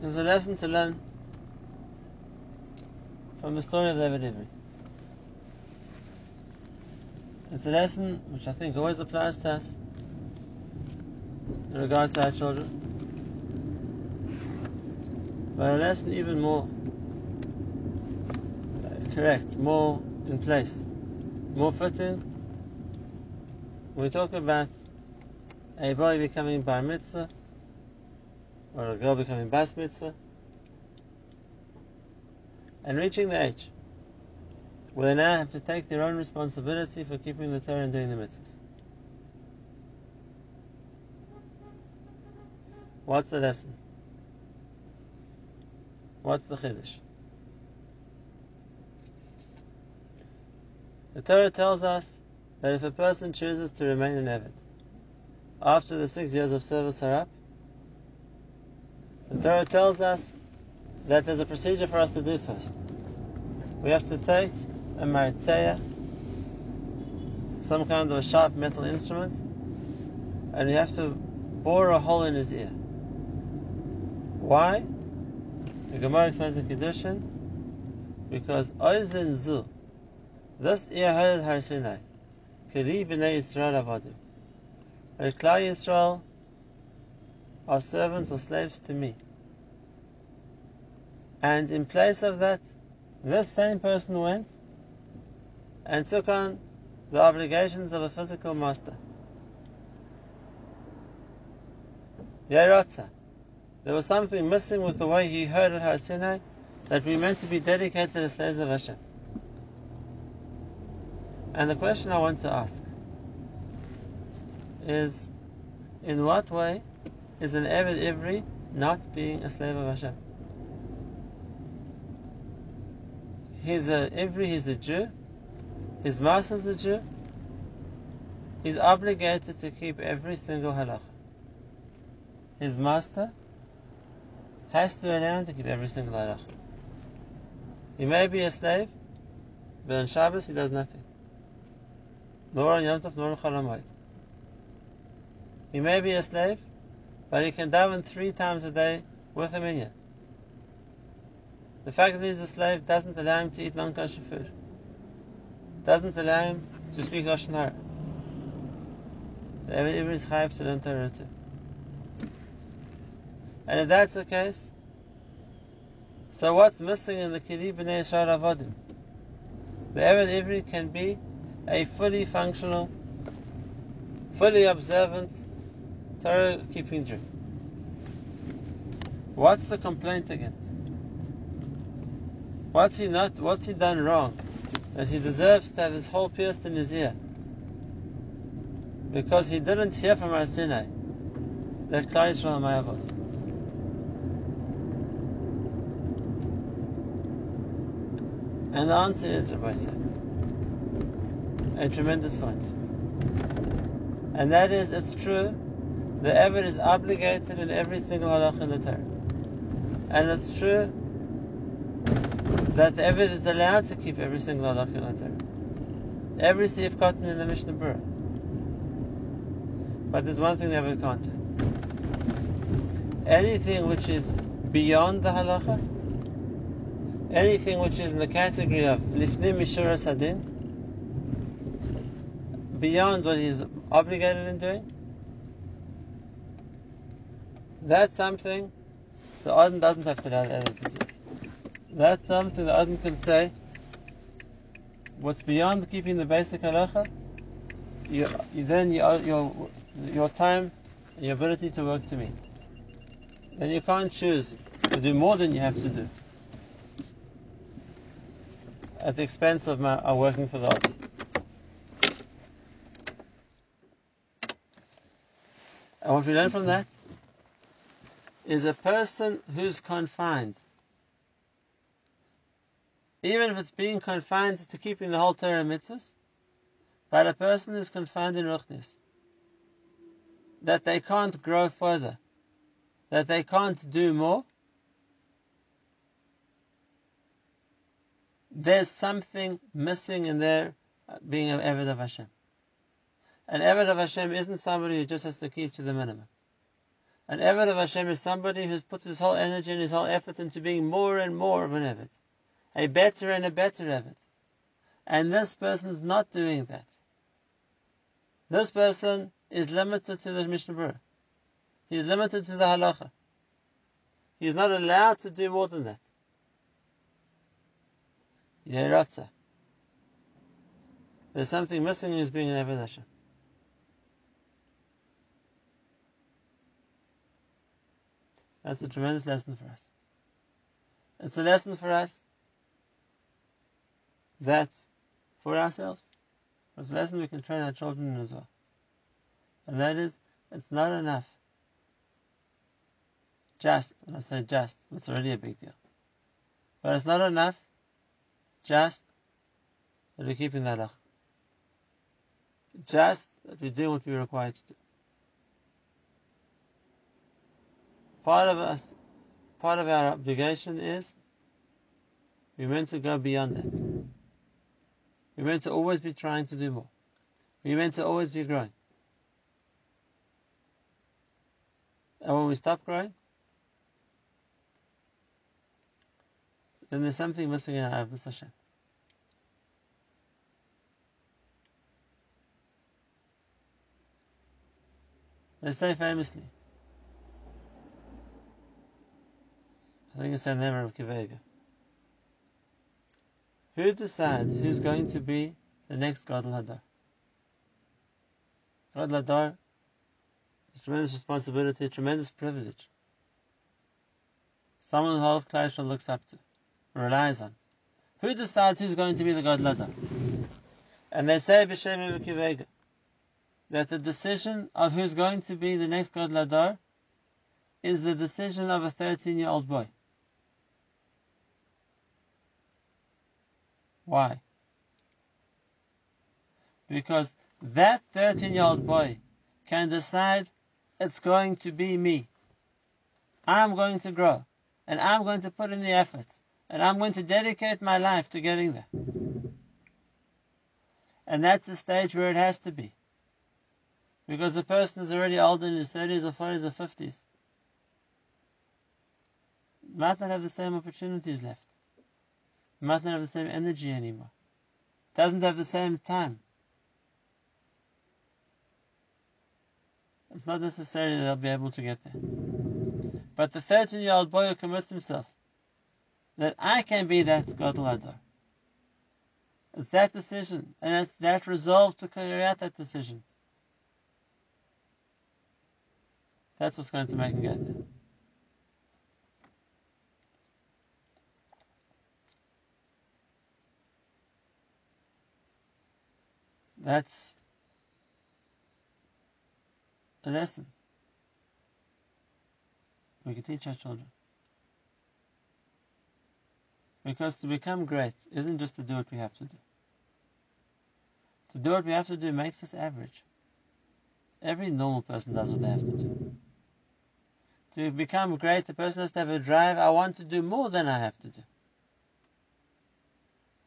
There's a lesson to learn from the story of David. It's a lesson which I think always applies to us in regard to our children. But a lesson even more uh, correct, more in place, more fitting. We talk about a boy becoming bar mitzvah or a girl becoming bas mitzvah and reaching the age where they now have to take their own responsibility for keeping the Torah and doing the mitzvahs. What's the lesson? What's the chiddush? The Torah tells us that if a person chooses to remain an Eved after the six years of service are up, the Torah tells us that there's a procedure for us to do first. We have to take a maritzeya, some kind of a sharp metal instrument, and we have to bore a hole in his ear. Why? The Gemara explains in Kiddushin, because Oizen Zu, this ear heard Har Sinai, Keli b'nei Yisrael avodim. That Klal Yisrael are servants or slaves to me. And in place of that, this same person went and took on the obligations of a physical master. Yairotza. There was something missing with the way he heard at Har that we meant to be dedicated as slaves of Hashem. And the question I want to ask is, in what way is an Eved Ivri not being a slave of Hashem? He's a Ivri, he's a Jew, his master's a Jew, he's obligated to keep every single halacha. His master has to him to keep every single halacha. He may be a slave, but on Shabbos he does nothing. Nor on Yom Tov, nor on Chol He may be a slave, but he can daven three times a day with a minyan. The fact that he's a slave doesn't allow him to eat non-kosher food. Doesn't allow him to speak Lashon Hara. Every is chayav to learn Torah too. And if that's the case, so what's missing in the Kili B'nei Yisrael Avodim? The Eved Ivri can be a fully functional, fully observant Torah keeping Jew. What's the complaint against him? What's he not? What's he done wrong that he deserves to have his hole pierced in his ear? Because he didn't hear from Har Sinai that Klal Yisrael Mayavot. And the answer is, Rabbi said, a tremendous point. And that is, it's true, the Eved is obligated in every single halach in the Torah. And it's true that the Eved is allowed to keep every single halach in the Torah. Every Seif katan in the Mishnah Berurah. But there's one thing the Eved can't do. Anything which is beyond the halacha, anything which is in the category of lifnim mishuras hadin, beyond what he's obligated in doing, that's something the Adam doesn't have to allow the to do. That's something the Adam can say, what's beyond keeping the basic halacha, you, you then you, your, your time and your ability to work to me. Then you can't choose to do more than you have to do. at the expense of my, uh, working for the other. And what we learn from that is a person who's confined, even if it's being confined to keeping the whole Torah mitzvahs, but a person who's confined in ruchnis, that they can't grow further, that they can't do more, there's something missing in their being an Eved of Hashem. An Eved of Hashem isn't somebody who just has to keep to the minimum. An Eved of Hashem is somebody who puts his whole energy and his whole effort into being more and more of an Eved. A better and a better Eved. And this person's not doing that. This person is limited to the Mishnah Berurah. He is limited to the halacha. He is not allowed to do more than that. Yeratza. There's something missing in his being an Eved Hashem. That's a tremendous lesson for us. It's a lesson for us that's for ourselves. It's a lesson we can train our children in as well. And that is, it's not enough. Just, and I say just, it's already a big deal. But it's not enough just that we're keeping that halach. Just that we're doing what we're required to do. Part of us, part of our obligation is we're meant to go beyond that. We're meant to always be trying to do more. We're meant to always be growing. And when we stop growing, then there's something missing in our Avos Hashem. They say famously, I think it's the name of Kivega. Who decides who's going to be the next Gadol HaDor? Gadol HaDor is a tremendous responsibility, a tremendous privilege. Someone who half Klal Yisrael looks up to, relies on. Who decides who's going to be the Gadol HaDor? And they say B'Shem Kivega that the decision of who's going to be the next Gadol HaDor is the decision of a 13 year old boy. Why? Because that 13 year old boy can decide it's going to be me. I'm going to grow and I'm going to put in the effort and I'm going to dedicate my life to getting there. And that's the stage where it has to be. Because the person is already old in his 30s or 40s or 50s. Might not have the same opportunities left might not have the same energy anymore. Doesn't have the same time. It's not necessarily that they'll be able to get there. But the 13 year old boy who commits himself that I can be that Gadol HaDor. It's that decision, and it's that resolve to carry out that decision. That's what's going to make him get there. That's a lesson we can teach our children. Because to become great isn't just to do what we have to do. To do what we have to do makes us average. Every normal person does what they have to do. To become great, the person has to have a drive. I want to do more than I have to do.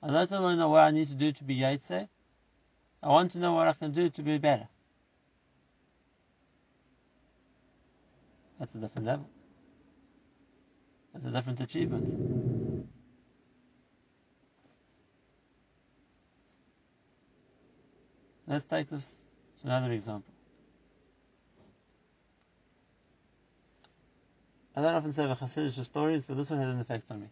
I don't want to know what I need to do to be Yaitse. I want to know what I can do to be better. That's a different level. That's a different achievement. Let's take this to another example. I don't often say the Hasidic stories, but this one had an effect on me.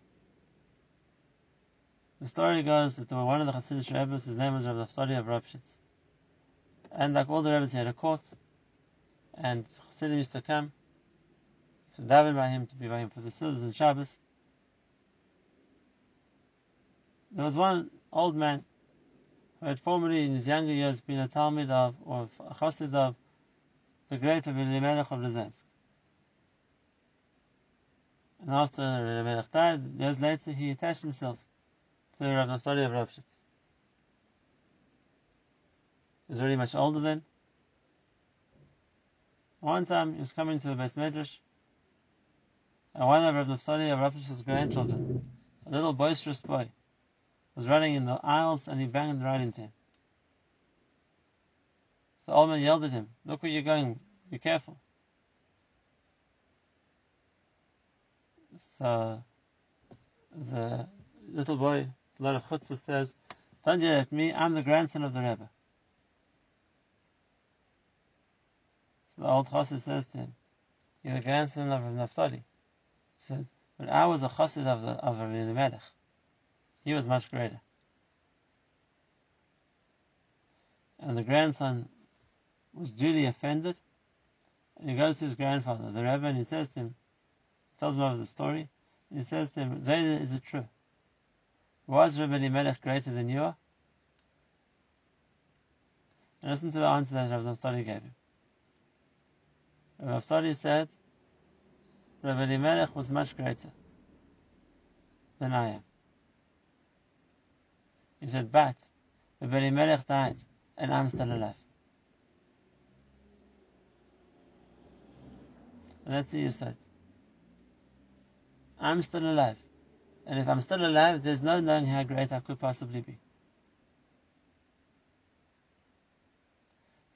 The story goes that one of the Hasidic rabbis, his name was Rabbi Naftali of Ropshitz. And like all the rabbis, he had a court, and Hasidim used to come to daven by him, to be by him for the Sudas and Shabbos. There was one old man who had formerly in his younger years been a talmid of, or a Chassid of, the great Rabbi Elimelech of Lezhensk. And after Elimelech died, years later he attached himself to Rav Naftali of Ropshitz. He was already much older then. One time he was coming to the Beis Medrash, and one of Rav Naftali of Ropshitz's grandchildren, a little boisterous boy, was running in the aisles and he banged right into him. So the old man yelled at him, Look where you're going, be careful. So the little boy, a lot of chutzpah says, "Don't yell at me. I'm the grandson of the Rebbe." So the old chassid says to him, "You're the grandson of Naphtali." He said, "But I was a chassid of the of Rabbi. He was much greater." And the grandson was duly offended, and he goes to his grandfather, the Rebbe, and he says to him, tells him over the story, and he says to him, Zayda, is it true? Was Rabbi Elimelech greater than you are? And listen to the answer that Rabbi Naftali gave him. Rabbi Naftali said, Rabbi Elimelech was much greater than I am. He said, but Rabbi Elimelech died, and I'm still alive. That's the Yisod. I'm still alive. And if I'm still alive, there's no knowing how great I could possibly be.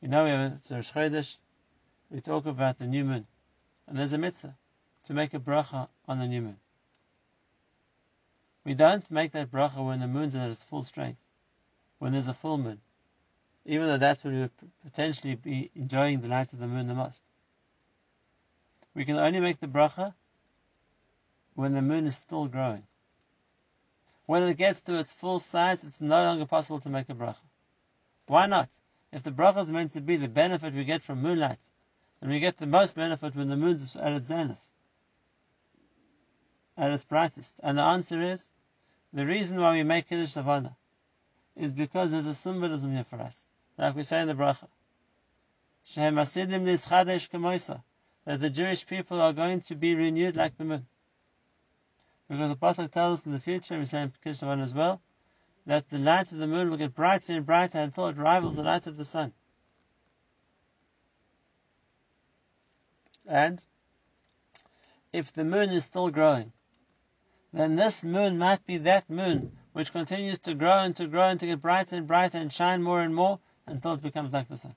You know, we have Rosh Chodesh, we talk about the new moon. And there's a mitzvah to make a bracha on the new moon. We don't make that bracha when the moon's at its full strength, when there's a full moon, even though that's when we would potentially be enjoying the light of the moon the most. We can only make the bracha when the moon is still growing. When it gets to its full size, it's no longer possible to make a bracha. Why not? If the bracha is meant to be the benefit we get from moonlight, and we get the most benefit when the moon is at its zenith, at its brightest. And the answer is, the reason why we make Kiddush Levana is because there's a symbolism here for us. Like we say in the bracha. That the Jewish people are going to be renewed like the moon. Because the Pasuk tells us in the future, we say in Kishavan as well, that the light of the moon will get brighter and brighter until it rivals the light of the sun. And if the moon is still growing, then this moon might be that moon which continues to grow and to grow and to get brighter and brighter and shine more and more until it becomes like the sun.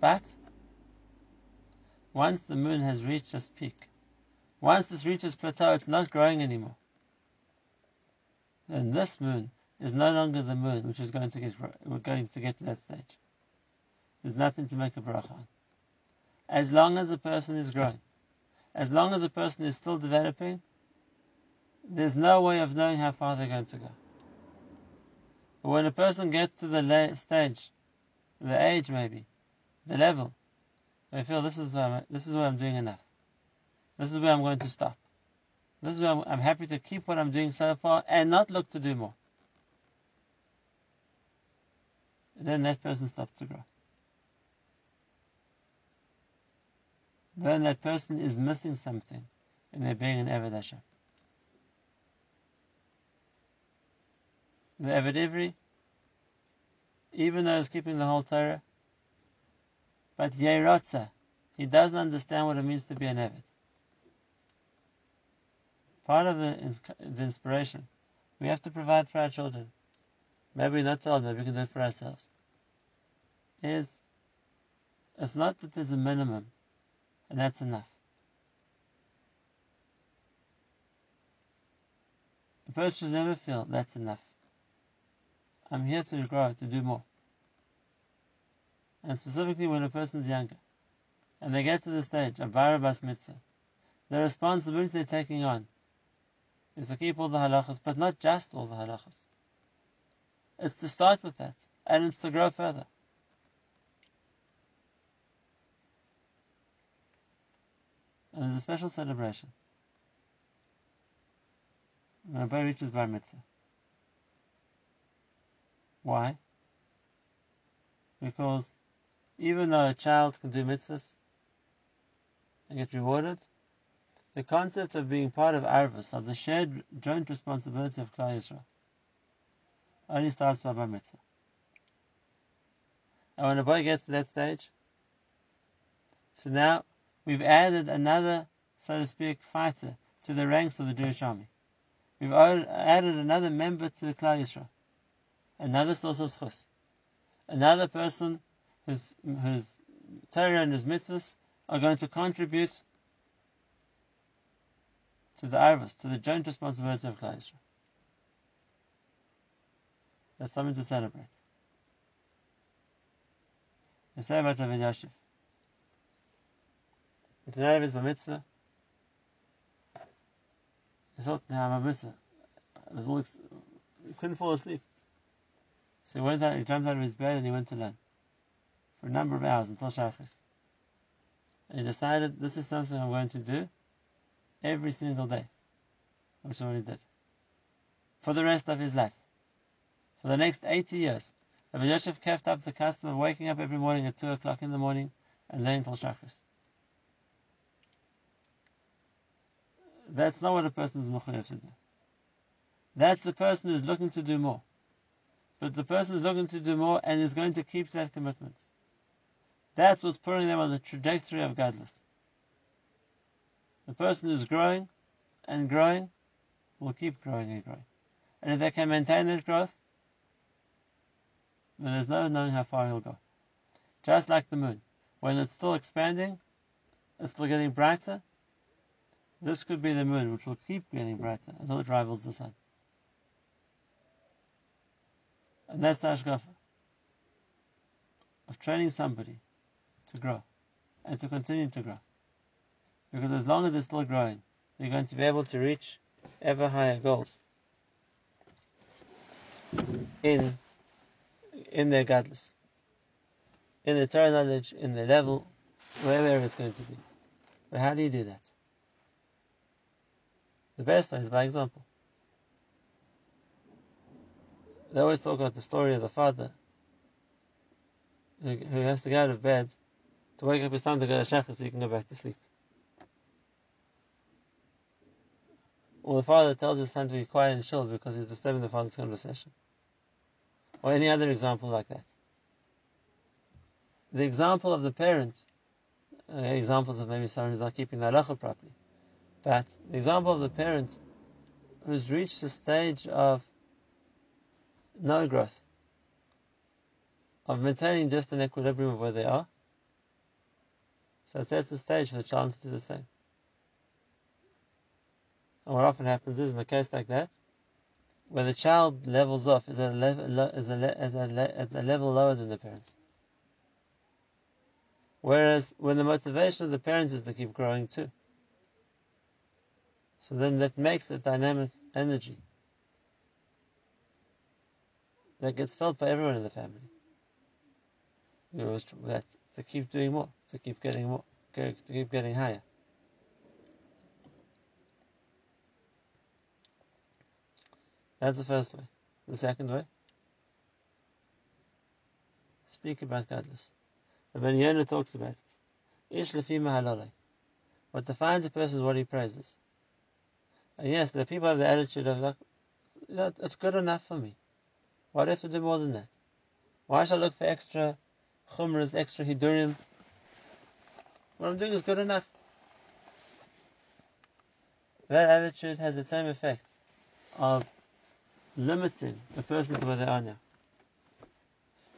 But once the moon has reached its peak, once this reaches plateau, it's not growing anymore. Then this moon is no longer the moon which is going to get we're going to get to that stage. There's nothing to make a bracha on. As long as a person is growing, as long as a person is still developing, there's no way of knowing how far they're going to go. But when a person gets to the stage, the age maybe, the level. I feel this is where I'm, this is where I'm doing enough. This is where I'm going to stop. This is where I'm, I'm happy to keep what I'm doing so far and not look to do more. And then that person stops to grow. Then that person is missing something in their being an Eved Hashem. The Eved Ivri, even though he's keeping the whole Torah, but Yerotza, he doesn't understand what it means to be an Eved. Part of the, the inspiration, we have to provide for our children. Maybe not told, maybe we can do it for ourselves. Is it's not that there's a minimum, and that's enough. A person should never feel that's enough. I'm here to grow, to do more and specifically when a person is younger, and they get to the stage of Barabas Mitzvah, the responsibility they're taking on is to keep all the halachas, but not just all the halachas. It's to start with that, and it's to grow further. And there's a special celebration when a boy reaches Bar Mitzvah. Why? Because even though a child can do mitzvahs and get rewarded, the concept of being part of Arvus, of the shared joint responsibility of Klal Yisrael, only starts by Bar Mitzvah. And when a boy gets to that stage, so now we've added another, so to speak, fighter to the ranks of the Jewish army. We've added another member to the Klal Yisrael, another source of zchus, another person whose, whose Torah and his mitzvahs are going to contribute to the arvus, to the joint responsibility of Klal Yisrael. That's something to celebrate. The say about Rav Elyashiv. The night of his bar mitzvah, he thought, now mitzvah. Was all ex- he couldn't fall asleep. So he went out, he jumped out of his bed and he went to learn. For a number of hours until Shachris. And he decided, this is something I'm going to do every single day. Which is what he did. For the rest of his life. For the next 80 years. Rabbi Yosef kept up the custom of waking up every morning at 2 o'clock in the morning and laying till Shachris. That's not what a person is mechayev to do. That's the person who's looking to do more. But the person is looking to do more and is going to keep that commitment. That's what's putting them on the trajectory of gadlus. The person who's growing and growing will keep growing and growing. And if they can maintain that growth, then there's no knowing how far he'll go. Just like the moon. When it's still expanding, it's still getting brighter, this could be the moon, which will keep getting brighter until it rivals the sun. And that's the hashkafa of training somebody to grow and to continue to grow. Because as long as they're still growing, they're going to be able to reach ever higher goals in in their gadlus, in their Torah knowledge, in their level, wherever it's going to be. But how do you do that? The best way is by example. They always talk about the story of the father who, who has to get out of bed to wake up his son to go to shachar so he can go back to sleep. Or the father tells his son to be quiet and chill because he's disturbing the father's conversation. Or any other example like that. The example of the parent, uh, examples of maybe someone who's not keeping the halacha properly, but the example of the parent who's reached a stage of no growth, of maintaining just an equilibrium of where they are, so it sets the stage for the child to do the same. And what often happens is, in a case like that, where the child levels off is at a level, is a, is a, at a level lower than the parents. Whereas when the motivation of the parents is to keep growing too. So then that makes the dynamic energy that gets felt by everyone in the family. That to keep doing more, to keep getting more, to keep getting higher. That's the first way. The second way, speak about gadlus. Rabbi Yonah talks about it. Ish lefi What defines a person is what he praises. And yes, the people have the attitude of like, it's good enough for me. Why do I have to do more than that? Why should I look for extra chumras, extra hidurim? What I'm doing is good enough. That attitude has the same effect of limiting a person to where they are now.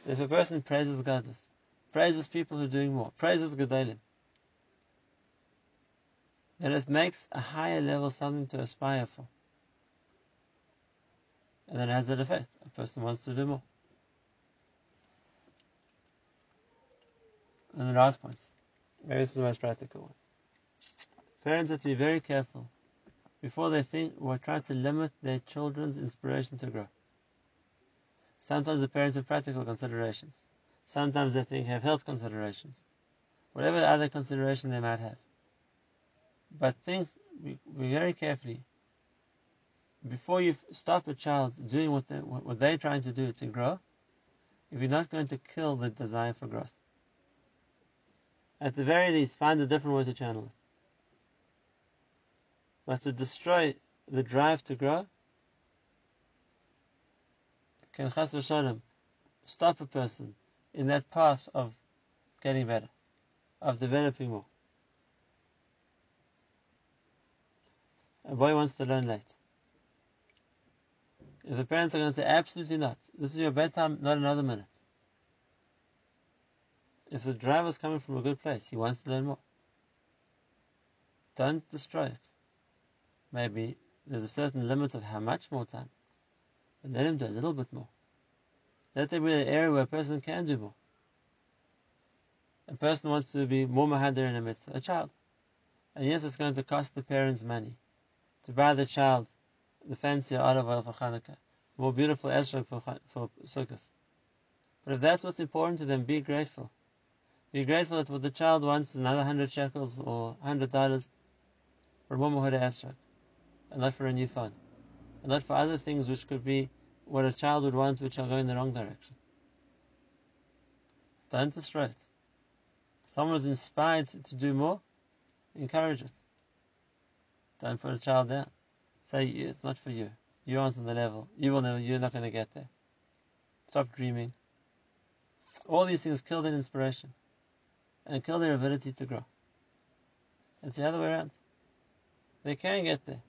If a person praises gadlus, praises people who are doing more, praises Gedolim, then it makes a higher level something to aspire for. And then it has that effect. A person wants to do more. And the last point. Maybe this is the most practical one. Parents have to be very careful before they think or try to limit their children's inspiration to grow. Sometimes the parents have practical considerations. Sometimes they think have health considerations. Whatever other consideration they might have. But think very carefully before you stop a child doing what, they, what they're trying to do to grow, if you're not going to kill the desire for growth. At the very least, find a different way to channel it. But to destroy the drive to grow can chas v'shalom stop a person in that path of getting better, of developing more. A boy wants to learn late. If the parents are going to say, absolutely not, this is your bedtime, not another minute. If the driver is coming from a good place, he wants to learn more. Don't destroy it. Maybe there's a certain limit of how much more time, but let him do a little bit more. Let there be an area where a person can do more. A person wants to be more mahadir in a mitzvah, a child. And yes, it's going to cost the parents money to buy the child the fancier oil for Hanukkah, more beautiful esrog for, for Sukkot. But if that's what's important to them, be grateful. Be grateful that what the child wants is another hundred shekels or hundred dollars for a more esrog, and not for a new phone, and not for other things which could be what a child would want, which are going in the wrong direction. Don't destroy it. Someone is inspired to do more, encourage it. Don't put a child down. Say it's not for you. You aren't on the level. You will never. You're not going to get there. Stop dreaming. All these things kill their inspiration and kill their ability to grow. It's the other way around. They can get there.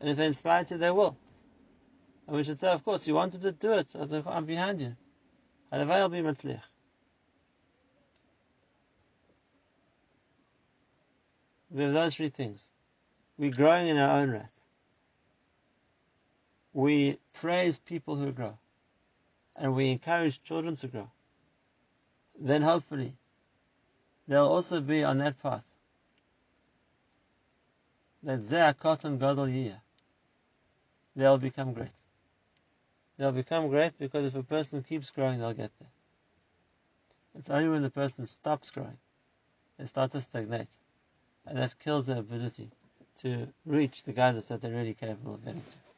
And if they're inspired to, they will. And we should say, of course, you wanted to do it. I'm behind you. I'll be matzliach. We have those three things. We're growing in our own right. We praise people who grow. And we encourage children to grow. Then hopefully, they'll also be on that path. That Katan Gadol Yiyah. They'll become great. They'll become great because if a person keeps growing, they'll get there. It's only when the person stops growing, they start to stagnate. And that kills their ability to reach the guidance that they're really capable of getting to.